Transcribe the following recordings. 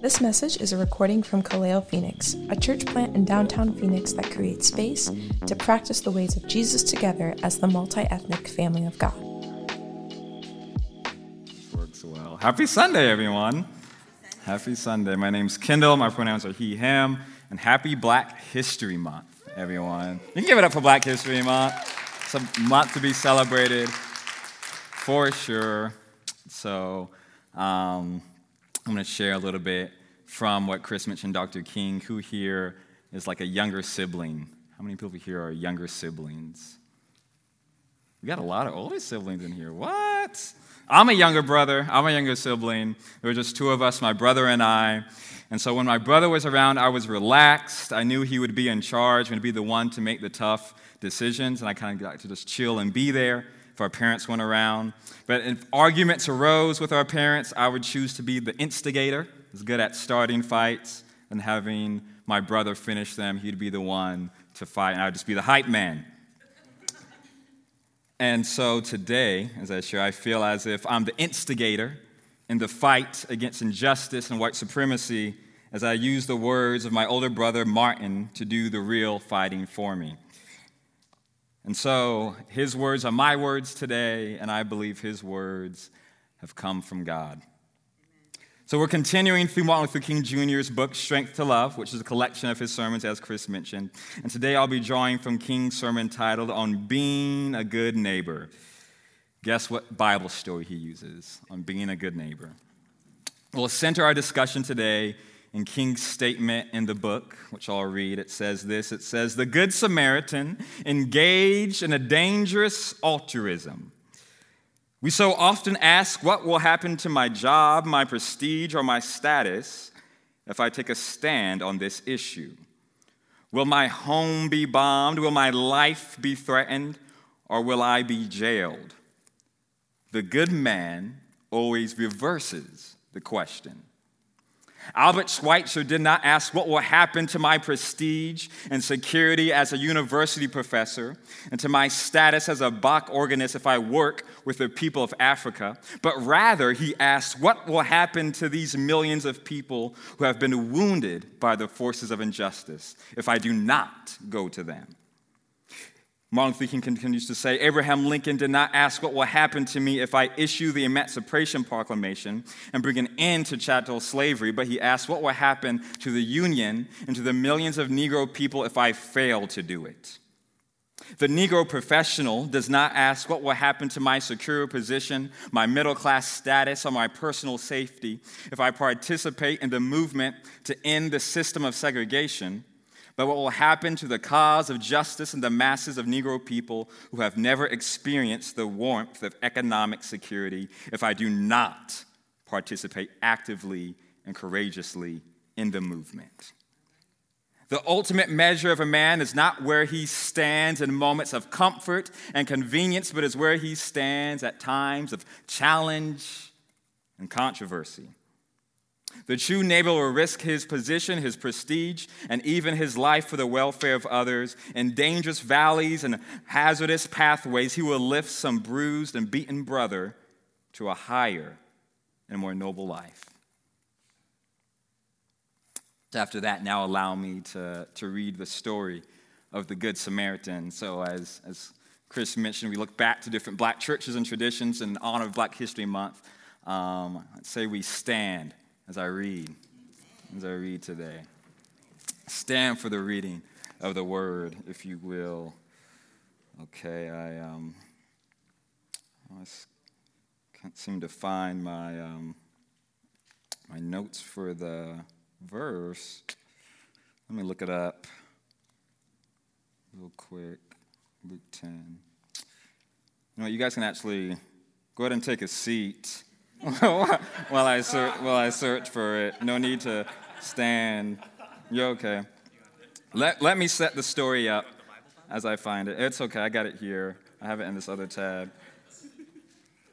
This message is a recording from Kaleo Phoenix, a church plant in downtown Phoenix that creates space to practice the ways of Jesus together as the multi ethnic family of God. Works well. Happy Sunday, everyone. Happy Sunday. My name's Kendall. My pronouns are he, him. And happy Black History Month, everyone. You can give it up for Black History Month. It's a month to be celebrated, for sure. So, um, I'm going to share a little bit from what Chris mentioned, Dr. King. Who here is like a younger sibling? How many people here are younger siblings? We got a lot of older siblings in here. What? I'm a younger brother. I'm a younger sibling. There were just two of us, my brother and I. And so when my brother was around, I was relaxed. I knew he would be in charge and be the one to make the tough decisions. And I kind of got to just chill and be there if our parents went around. But if arguments arose with our parents, I would choose to be the instigator. I was good at starting fights and having my brother finish them. He'd be the one to fight, and I'd just be the hype man. And so today, as I share, I feel as if I'm the instigator in the fight against injustice and white supremacy as I use the words of my older brother Martin to do the real fighting for me. And so his words are my words today, and I believe his words have come from God. So we're continuing through Martin Luther King Jr.'s book, Strength to Love, which is a collection of his sermons, as Chris mentioned. And today I'll be drawing from King's sermon titled On Being a Good Neighbor. Guess what Bible story he uses on being a good neighbor? We'll center our discussion today in King's statement in the book, which I'll read, it says this it says, The Good Samaritan engaged in a dangerous altruism. We so often ask, What will happen to my job, my prestige, or my status if I take a stand on this issue? Will my home be bombed? Will my life be threatened? Or will I be jailed? The good man always reverses the question. Albert Schweitzer did not ask what will happen to my prestige and security as a university professor and to my status as a Bach organist if I work with the people of Africa, but rather he asked what will happen to these millions of people who have been wounded by the forces of injustice if I do not go to them. Martin Luther King continues to say Abraham Lincoln did not ask what will happen to me if I issue the Emancipation Proclamation and bring an end to chattel slavery, but he asked what will happen to the Union and to the millions of Negro people if I fail to do it. The Negro professional does not ask what will happen to my secure position, my middle class status, or my personal safety if I participate in the movement to end the system of segregation but what will happen to the cause of justice and the masses of Negro people who have never experienced the warmth of economic security if I do not participate actively and courageously in the movement. The ultimate measure of a man is not where he stands in moments of comfort and convenience, but is where he stands at times of challenge and controversy. The true neighbor will risk his position, his prestige, and even his life for the welfare of others. In dangerous valleys and hazardous pathways, he will lift some bruised and beaten brother to a higher and more noble life. After that, now allow me to, to read the story of the Good Samaritan. So, as, as Chris mentioned, we look back to different black churches and traditions in honor of Black History Month. Um, say we stand as I read, as I read today. Stand for the reading of the word, if you will. Okay, I um, I can't seem to find my um, my notes for the verse. Let me look it up real quick. Luke 10. You know, you guys can actually go ahead and take a seat. While I search while I search for it. No need to stand. You're okay. Let, let me set the story up as I find it. It's okay. I got it here. I have it in this other tab.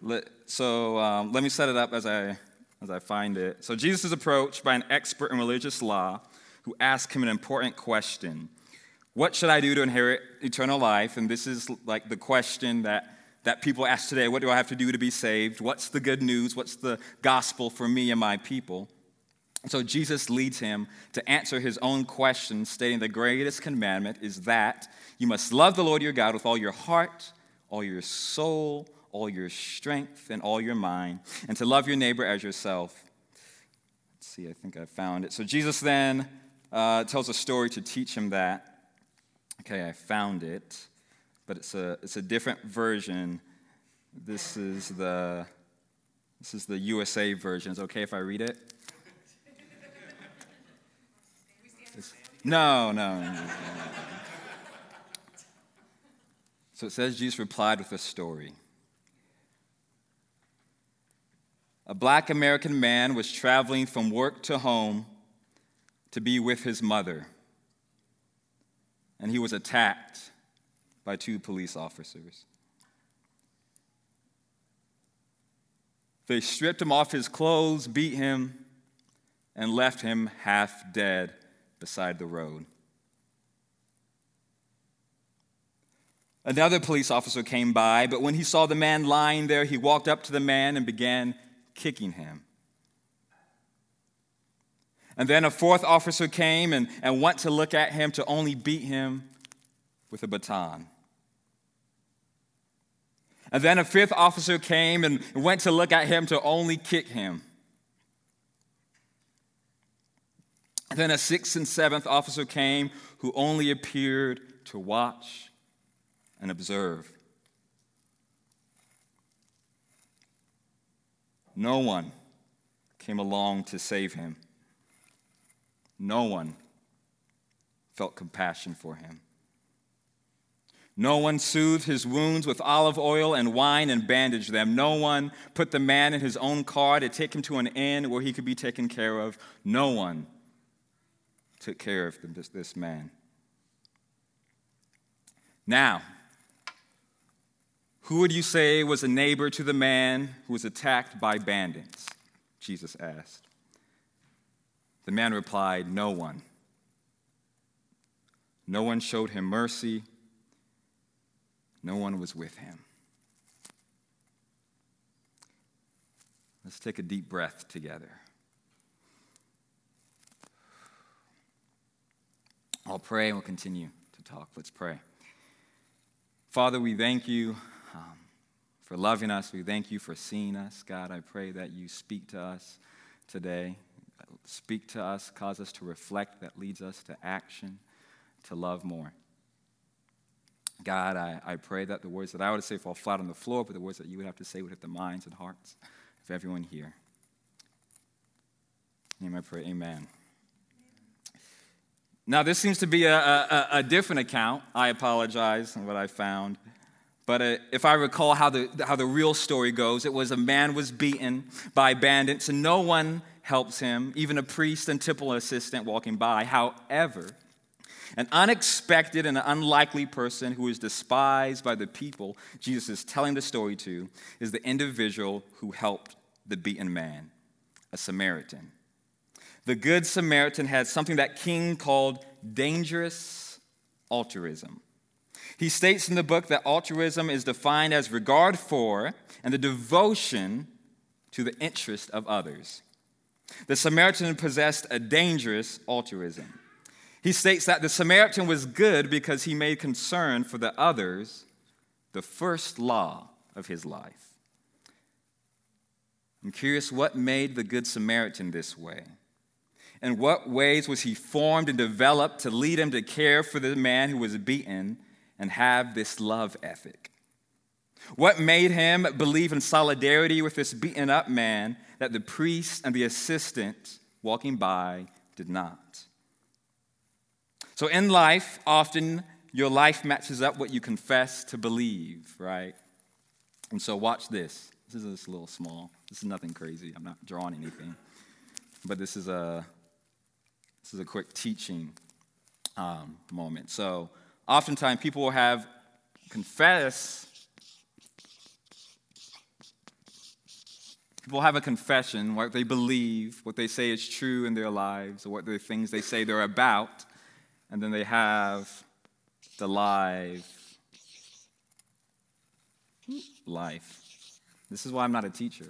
Let, so um, let me set it up as I as I find it. So Jesus is approached by an expert in religious law who asks him an important question. What should I do to inherit eternal life? And this is like the question that that people ask today what do I have to do to be saved? What's the good news? What's the gospel for me and my people? So Jesus leads him to answer his own question, stating the greatest commandment is that you must love the Lord your God with all your heart, all your soul, all your strength, and all your mind, and to love your neighbor as yourself. Let's see, I think I found it. So Jesus then uh, tells a story to teach him that. Okay, I found it, but it's a, it's a different version. This is the this is the USA version. Is it okay if I read it? No, no, no, no. So it says Jesus replied with a story. A black American man was traveling from work to home to be with his mother, and he was attacked by two police officers. They stripped him off his clothes, beat him, and left him half dead beside the road. Another police officer came by, but when he saw the man lying there, he walked up to the man and began kicking him. And then a fourth officer came and, and went to look at him to only beat him with a baton. And then a fifth officer came and went to look at him to only kick him. Then a sixth and seventh officer came who only appeared to watch and observe. No one came along to save him. No one felt compassion for him. No one soothed his wounds with olive oil and wine and bandaged them. No one put the man in his own car to take him to an inn where he could be taken care of. No one took care of this, man. Now, who would you say was a neighbor to the man who was attacked by bandits? Jesus asked. The man replied, No one. No one showed him mercy. No one was with him. Let's take a deep breath together. I'll pray and we'll continue to talk. Let's pray. Father, we thank you um, for loving us. We thank you for seeing us. God, I pray that you speak to us today. Speak to us, cause us to reflect, that leads us to action, to love more. God, I, I pray that the words that I would say fall flat on the floor, but the words that you would have to say would hit the minds and hearts of everyone here. Name I pray, amen. Now, this seems to be a, a, a different account. I apologize on what I found. But uh, if I recall how the, how the real story goes, it was a man was beaten by bandits and no one helps him, even a priest and temple assistant walking by. However, an unexpected and unlikely person who is despised by the people Jesus is telling the story to is the individual who helped the beaten man, a Samaritan the Good Samaritan had something that King called dangerous altruism. He states in the book that altruism is defined as regard for and the devotion to the interest of others. The Samaritan possessed a dangerous altruism. He states that the Samaritan was good because he made concern for the others the first law of his life. I'm curious what made the Good Samaritan this way. In what ways was he formed and developed to lead him to care for the man who was beaten and have this love ethic? What made him believe in solidarity with this beaten up man that the priest and the assistant walking by did not? So, in life, often your life matches up what you confess to believe, right? And so, watch this. This is just a little small. This is nothing crazy. I'm not drawing anything. But this is a this is a quick teaching um, moment. So, oftentimes people will have confess. People have a confession, what they believe, what they say is true in their lives, or what the things they say they're about, and then they have the live life. This is why I'm not a teacher.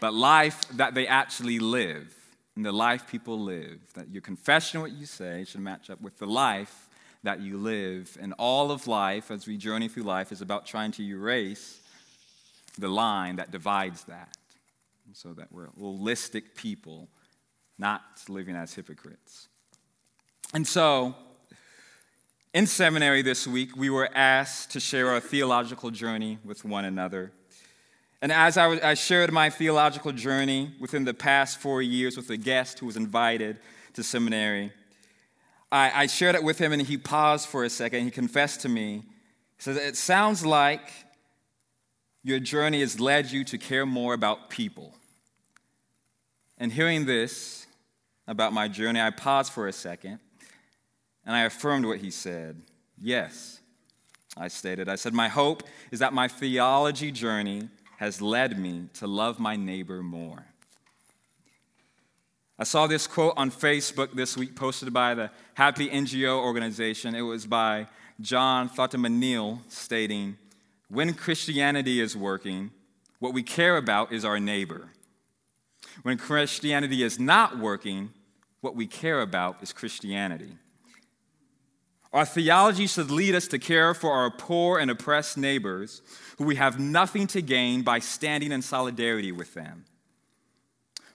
But life that they actually live, and the life people live, that your confession, what you say, should match up with the life that you live. And all of life, as we journey through life, is about trying to erase the line that divides that. So that we're holistic people, not living as hypocrites. And so, in seminary this week, we were asked to share our theological journey with one another. And as I, I, shared my theological journey within the past four years with a guest who was invited to seminary, I, I shared it with him and he paused for a second. He confessed to me. He says, It sounds like your journey has led you to care more about people. And hearing this about my journey, I paused for a second and I affirmed what he said. Yes, I stated. I said, My hope is that my theology journey has led me to love my neighbor more. I saw this quote on Facebook this week posted by the Happy NGO organization. It was by John Thatamanil stating, When Christianity is working, what we care about is our neighbor. When Christianity is not working, what we care about is Christianity. Our theology should lead us to care for our poor and oppressed neighbors who we have nothing to gain by standing in solidarity with them.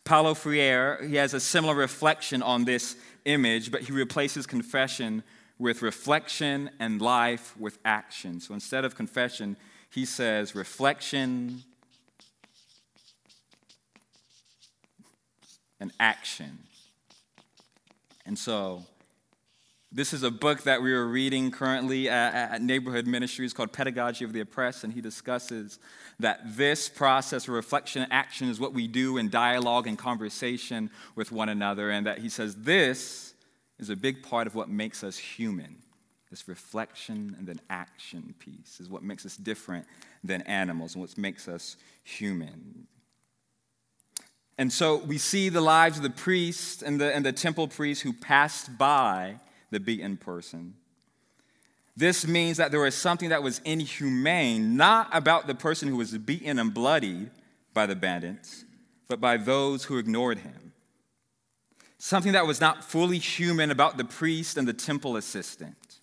Paulo Freire, he has a similar reflection on this image, but he replaces confession with reflection and life with action. So instead of confession, he says reflection and action. And so this is a book that we are reading currently at, at, Neighborhood Ministries called Pedagogy of the Oppressed, and he discusses that this process of reflection and action is what we do in dialogue and conversation with one another, and that he says this is a big part of what makes us human. This reflection and then action piece is what makes us different than animals and what makes us human. And so we see the lives of the priests and the, and the temple priests who passed by the beaten person. This means that there was something that was inhumane, not about the person who was beaten and bloodied by the bandits, but by those who ignored him. Something that was not fully human about the priest and the temple assistant.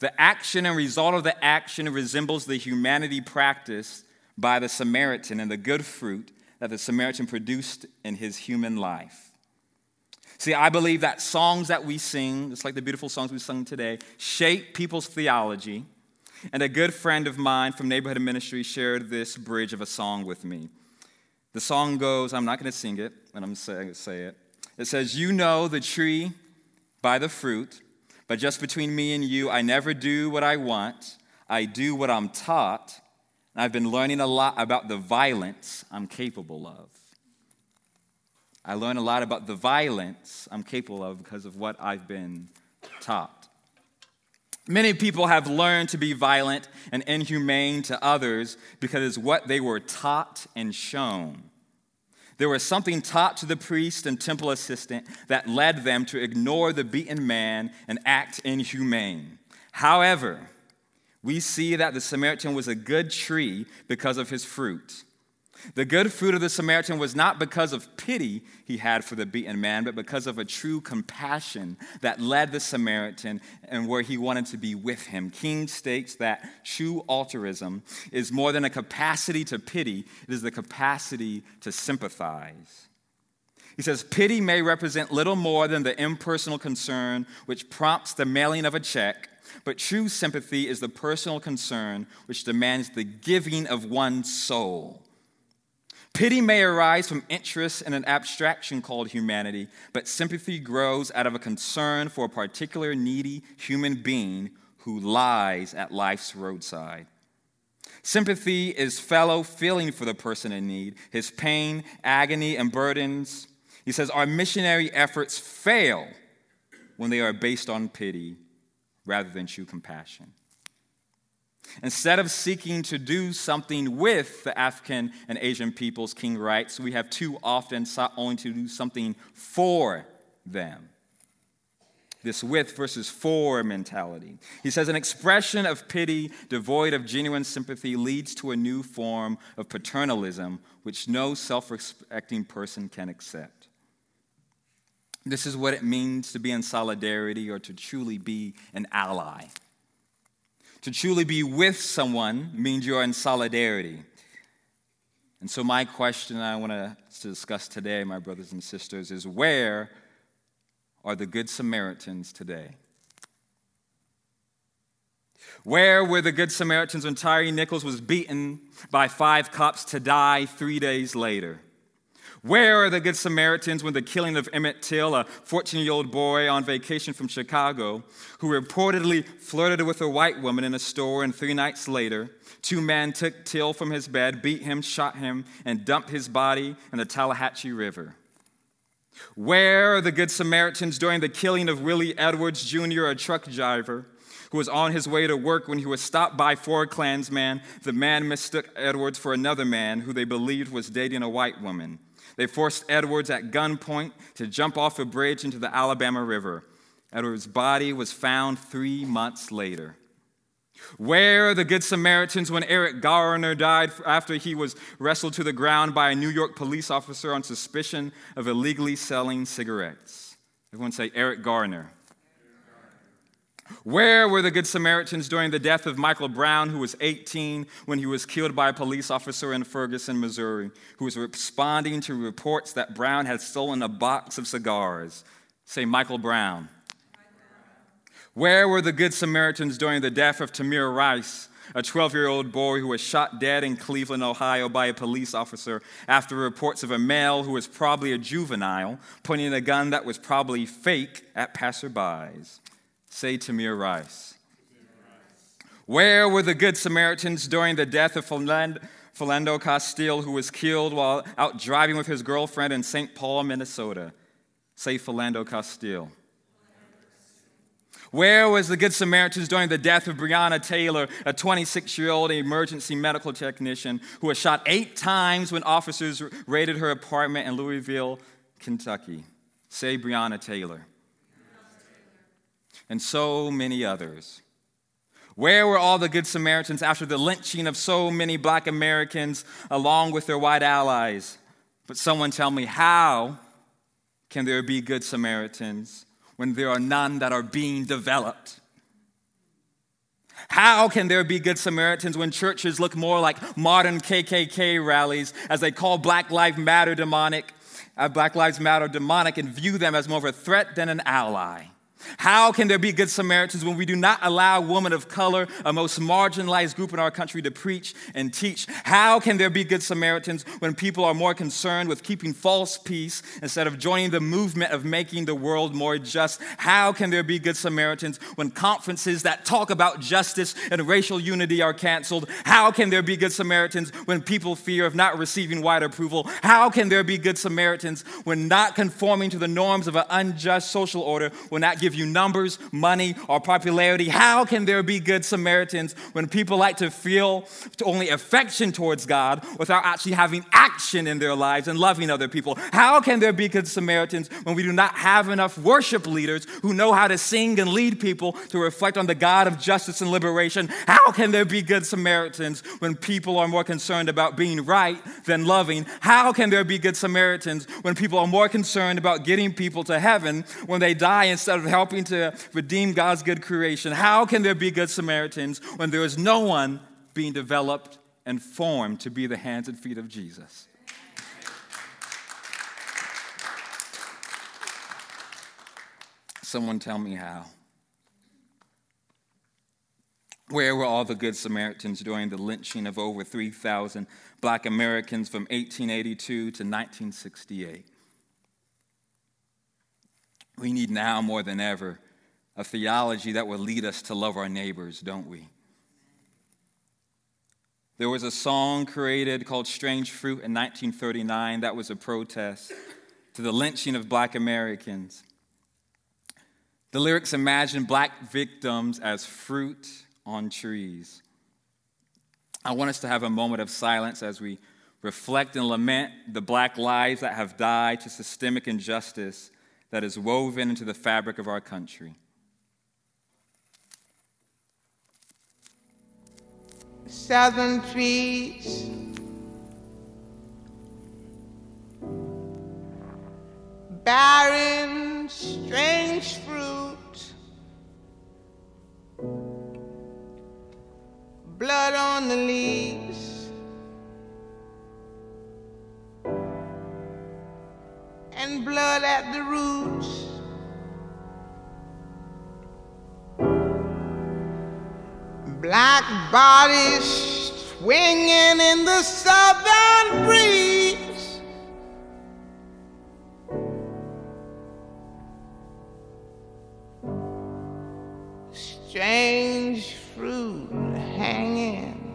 The action and result of the action resembles the humanity practiced by the Samaritan and the good fruit that the Samaritan produced in his human life. See, I believe that songs that we sing, just like the beautiful songs we sung today, shape people's theology. And a good friend of mine from Neighborhood Ministry shared this bridge of a song with me. The song goes, I'm not going to sing it, but I'm going to say it. It says, You know the tree by the fruit, but just between me and you, I never do what I want. I do what I'm taught. And I've been learning a lot about the violence I'm capable of. I learn a lot about the violence I'm capable of because of what I've been taught. Many people have learned to be violent and inhumane to others because it's what they were taught and shown. There was something taught to the priest and temple assistant that led them to ignore the beaten man and act inhumane. However, we see that the Samaritan was a good tree because of his fruit. The good fruit of the Samaritan was not because of pity he had for the beaten man, but because of a true compassion that led the Samaritan and where he wanted to be with him. King states that true altruism is more than a capacity to pity, it is the capacity to sympathize. He says, Pity may represent little more than the impersonal concern which prompts the mailing of a check, but true sympathy is the personal concern which demands the giving of one's soul. Pity may arise from interest in an abstraction called humanity, but sympathy grows out of a concern for a particular needy human being who lies at life's roadside. Sympathy is fellow feeling for the person in need, his pain, agony, and burdens. He says, Our missionary efforts fail when they are based on pity rather than true compassion. Instead of seeking to do something with the African and Asian peoples, King writes, we have too often sought only to do something for them. this with versus for mentality. He says an expression of pity devoid of genuine sympathy leads to a new form of paternalism which no self respecting person can accept. This is what it means to be in solidarity or to truly be an ally. To truly be with someone means you are in solidarity. And so, my question I want to discuss today, my brothers and sisters, is where are the Good Samaritans today? Where were the Good Samaritans when Tyre Nichols was beaten by five cops to die three days later? Where are the Good Samaritans when the killing of Emmett Till, a 14 year old boy on vacation from Chicago, who reportedly flirted with a white woman in a store, and three nights later, two men took Till from his bed, beat him, shot him, and dumped his body in the Tallahatchie River? Where are the Good Samaritans during the killing of Willie Edwards Jr., a truck driver who was on his way to work when he was stopped by four Klansmen? The man mistook Edwards for another man who they believed was dating a white woman. They forced Edwards at gunpoint to jump off a bridge into the Alabama River. Edwards' body was found three months later. Where are the Good Samaritans when Eric Garner died after he was wrestled to the ground by a New York police officer on suspicion of illegally selling cigarettes? Everyone say Eric Garner. Where were the Good Samaritans during the death of Michael Brown, who was 18 when he was killed by a police officer in Ferguson, Missouri, who was responding to reports that Brown had stolen a box of cigars? Say Michael Brown. Where were the Good Samaritans during the death of Tamir Rice, a 12 year old boy who was shot dead in Cleveland, Ohio by a police officer after reports of a male who was probably a juvenile pointing a gun that was probably fake at passerbys? Say Tamir Rice. Where were the Good Samaritans during the death of Philando Castile, who was killed while out driving with his girlfriend in St. Paul, Minnesota? Say Philando Castile. Where was the Good Samaritans during the death of Breonna Taylor, a 26 year old emergency medical technician who was shot eight times when officers raided her apartment in Louisville, Kentucky? Say Breonna Taylor. And so many others. Where were all the Good Samaritans after the lynching of so many black Americans along with their white allies? But someone tell me, how can there be Good Samaritans when there are none that are being developed? How can there be good Samaritans when churches look more like modern KKK rallies as they call Black Lives Matter demonic, uh, Black Lives Matter demonic and view them as more of a threat than an ally? How can there be good Samaritans when we do not allow women of color, a most marginalized group in our country, to preach and teach? How can there be good Samaritans when people are more concerned with keeping false peace instead of joining the movement of making the world more just? How can there be good Samaritans when conferences that talk about justice and racial unity are canceled? How can there be good Samaritans when people fear of not receiving white approval? How can there be good Samaritans when not conforming to the norms of an unjust social order will not give give you numbers, money, or popularity. How can there be good Samaritans when people like to feel only affection towards God without actually having action in their lives and loving other people? How can there be good Samaritans when we do not have enough worship leaders who know how to sing and lead people to reflect on the God of justice and liberation? How can there be good Samaritans when people are more concerned about being right than loving? How can there be good Samaritans when people are more concerned about getting people to heaven when they die instead of helping? Helping to redeem God's good creation. How can there be good Samaritans when there is no one being developed and formed to be the hands and feet of Jesus? Someone tell me how. Where were all the Good Samaritans during the lynching of over 3,000 black Americans from 1882 to 1968? We need now more than ever a theology that will lead us to love our neighbors, don't we? There was a song created called Strange Fruit in 1939 that was a protest to the lynching of black Americans. The lyrics imagine black victims as fruit on trees. I want us to have a moment of silence as we reflect and lament the black lives that have died to systemic injustice that is woven into the fabric of our country. Southern trees, barren, strange fruit, blood on the leaves, blood at the roots. Black bodies swinging in the southern breeze. Strange fruit hanging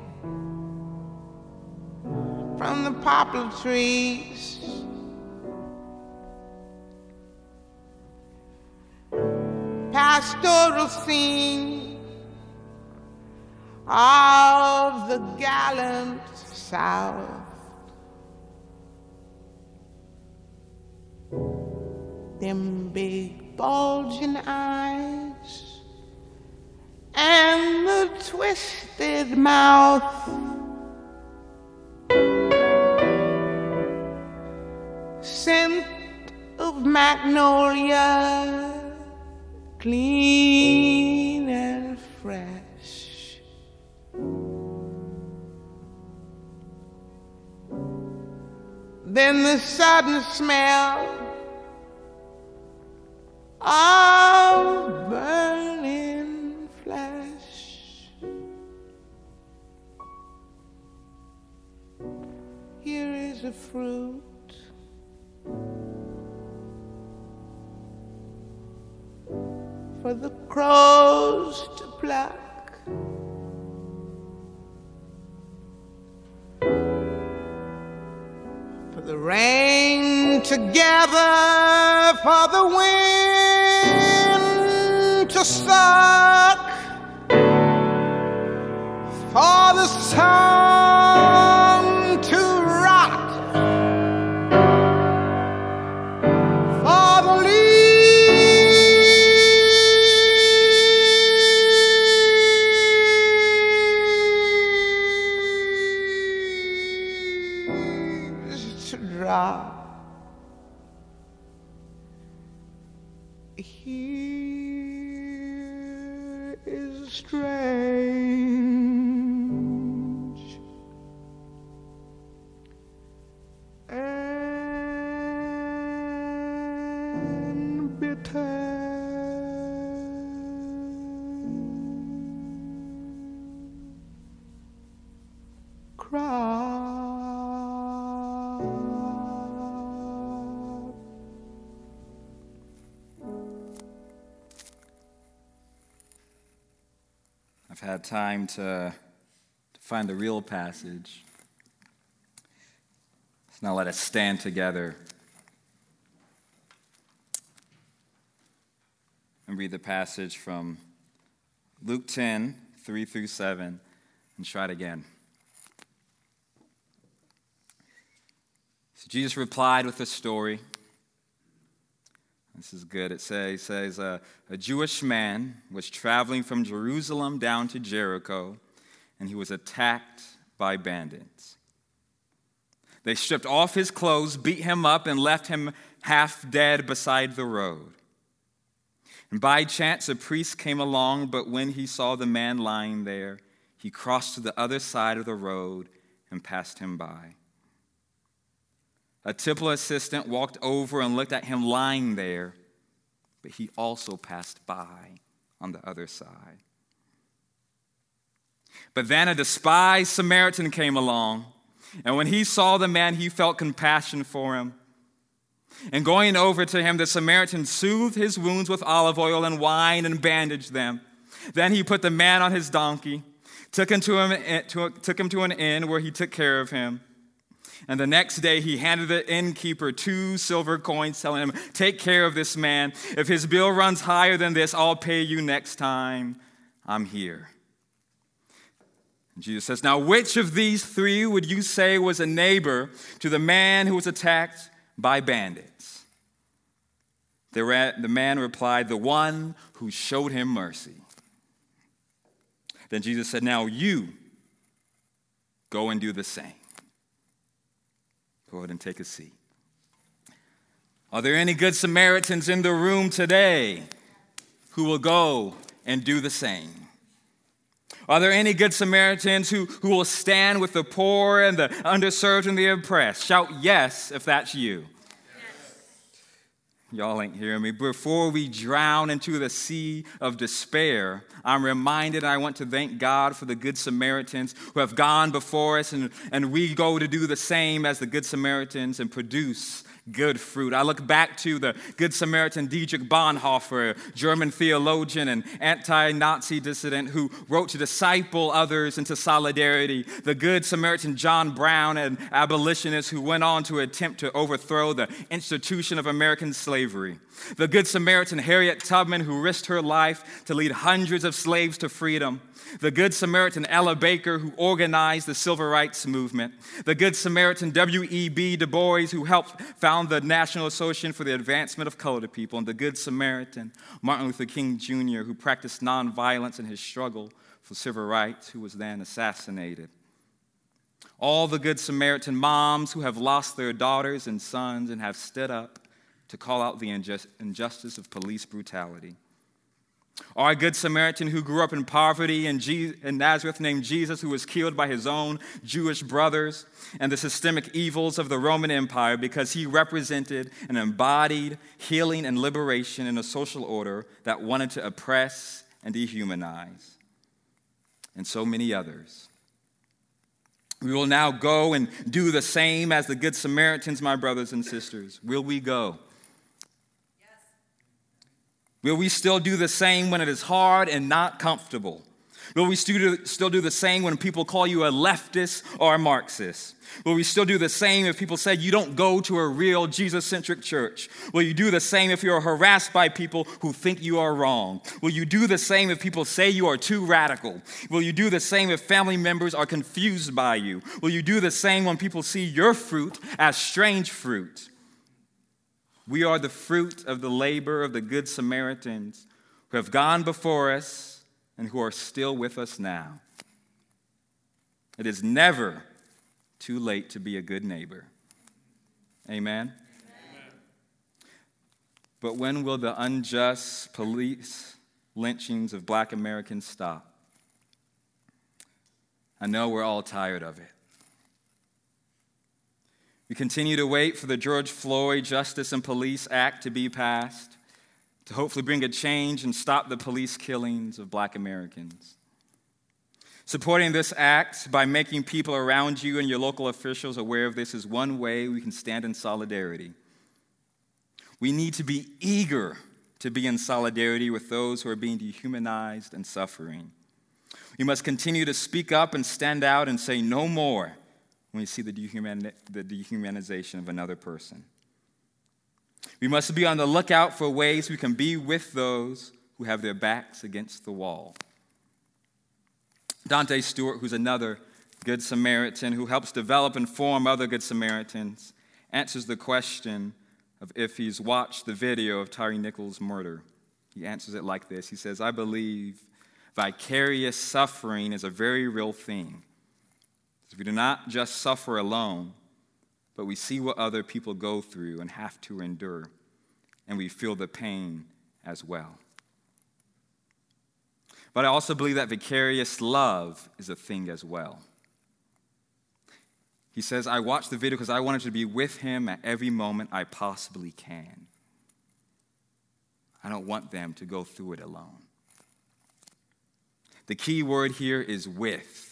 from the poplar trees. Pastoral scene of the gallant South. Them big bulging eyes and the twisted mouth. Scent of magnolia, clean and fresh. Then the sudden smell of burning flesh. Here is a fruit. For the crows to pluck. For the rain to gather, for the wind to suck, for the sun Had time to, to find the real passage. So now let us stand together and read the passage from Luke 10, 3 through 7, and try it again. So Jesus replied with a story. This is good. It says, says uh, a Jewish man was traveling from Jerusalem down to Jericho, and he was attacked by bandits. They stripped off his clothes, beat him up, and left him half dead beside the road. And by chance, a priest came along, but when he saw the man lying there, he crossed to the other side of the road and passed him by. A temple assistant walked over and looked at him lying there, but he also passed by on the other side. But then a despised Samaritan came along, and when he saw the man, he felt compassion for him. And going over to him, the Samaritan soothed his wounds with olive oil and wine and bandaged them. Then he put the man on his donkey, took him to, him, took him to an inn where he took care of him. And the next day, he handed the innkeeper two silver coins, telling him, Take care of this man. If his bill runs higher than this, I'll pay you next time I'm here. Jesus says, Now, which of these three would you say was a neighbor to the man who was attacked by bandits? The, the man replied, The one who showed him mercy. Then Jesus said, Now you go and do the same. Go ahead and take a seat. Are there any good Samaritans in the room today who will go and do the same? Are there any good Samaritans who, who will stand with the poor and the underserved and the oppressed? Shout yes if that's you. Y'all ain't hearing me. Before we drown into the sea of despair, I'm reminded I want to thank God for the Good Samaritans who have gone before us, and, and we go to do the same as the Good Samaritans and produce good fruit. I look back to the Good Samaritan Dietrich Bonhoeffer, German theologian and anti Nazi dissident who wrote to disciple others into solidarity. The Good Samaritan John Brown, an abolitionist who went on to attempt to overthrow the institution of American slavery. The Good Samaritan Harriet Tubman, who risked her life to lead hundreds of slaves to freedom the Good Samaritan Ella Baker, who organized the civil rights movement, the Good Samaritan W.E.B. Du Bois, who helped found the National Association for the Advancement of Colored People, and the Good Samaritan Martin Luther King Jr., who practiced nonviolence in his struggle for civil rights, who was then assassinated. All the Good Samaritan moms who have lost their daughters and sons and have stood up to call out the injustice of police brutality or a good Samaritan who grew up in poverty in, in, Nazareth named Jesus, who was killed by his own Jewish brothers and the systemic evils of the Roman Empire because he represented and embodied healing and liberation in a social order that wanted to oppress and dehumanize. And so many others. We will now go and do the same as the Good Samaritans, my brothers and sisters. Will we go? Will we still do the same when it is hard and not comfortable? Will we still do the same when people call you a leftist or a Marxist? Will we still do the same if people say you don't go to a real Jesus centric church? Will you do the same if you're harassed by people who think you are wrong? Will you do the same if people say you are too radical? Will you do the same if family members are confused by you? Will you do the same when people see your fruit as strange fruit? We are the fruit of the labor of the Good Samaritans who have gone before us and who are still with us now. It is never too late to be a good neighbor. Amen? Amen. But when will the unjust police lynchings of black Americans stop? I know we're all tired of it. We continue to wait for the George Floyd Justice and Police Act to be passed to hopefully bring a change and stop the police killings of black Americans. Supporting this act by making people around you and your local officials aware of this is one way we can stand in solidarity. We need to be eager to be in solidarity with those who are being dehumanized and suffering. We must continue to speak up and stand out and say no more when we see the, dehuman- the dehumanization of another person. We must be on the lookout for ways we can be with those who have their backs against the wall. Dante Stewart, who's another Good Samaritan who helps develop and form other Good Samaritans, answers the question of if he's watched the video of Tyre Nichols' murder. He answers it like this He says, I believe vicarious suffering is a very real thing. We do not just suffer alone, but we see what other people go through and have to endure, and we feel the pain as well. But I also believe that vicarious love is a thing as well. He says, I watched the video because I wanted to be with him at every moment I possibly can. I don't want them to go through it alone. The key word here is with.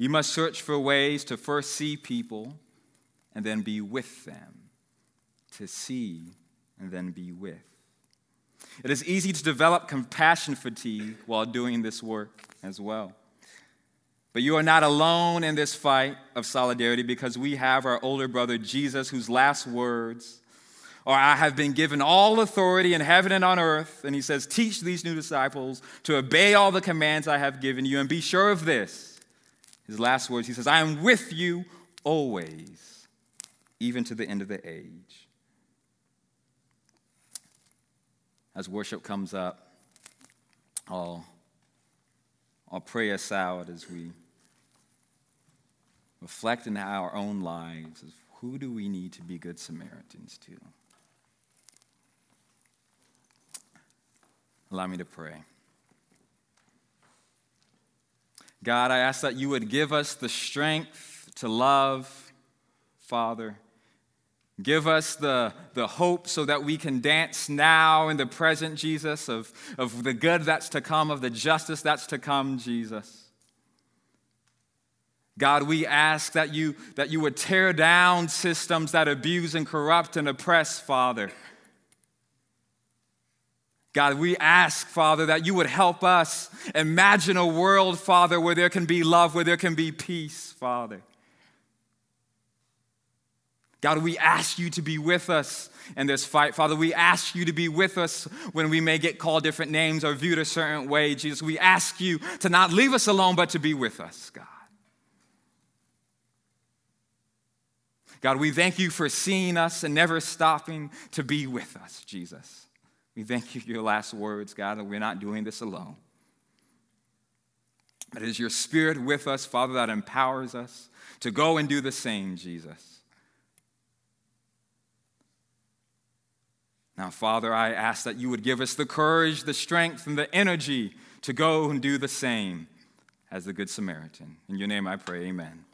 You must search for ways to first see people and then be with them, to see and then be with. It is easy to develop compassion fatigue while doing this work as well. But you are not alone in this fight of solidarity because we have our older brother Jesus, whose last words are I have been given all authority in heaven and on earth. And he says, Teach these new disciples to obey all the commands I have given you, and be sure of this his last words, he says, I am with you always, even to the end of the age. as worship comes up, I'll, I'll pray us out as we reflect in our own lives. of Who do we need to be good Samaritans to? Allow me to pray. God, I ask that you would give us the strength to love, Father. Give us the, the hope so that we can dance now in the present, Jesus, of, of the good that's to come, of the justice that's to come, Jesus. God, we ask that you, that you would tear down systems that abuse and corrupt and oppress, Father. God, we ask, Father, that you would help us imagine a world, Father, where there can be love, where there can be peace, Father. God, we ask you to be with us in this fight. Father, we ask you to be with us when we may get called different names or viewed a certain way. Jesus, we ask you to not leave us alone, but to be with us, God. God, we thank you for seeing us and never stopping to be with us, Jesus. We thank you for your last words, God, that we're not doing this alone. It is your spirit with us, Father, that empowers us to go and do the same, Jesus. Now, Father, I ask that you would give us the courage, the strength, and the energy to go and do the same as the Good Samaritan. In your name I pray, amen.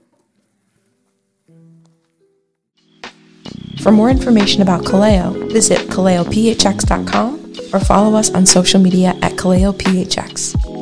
For more information about Kaleo, visit kaleophx.com or follow us on social media at kaleophx.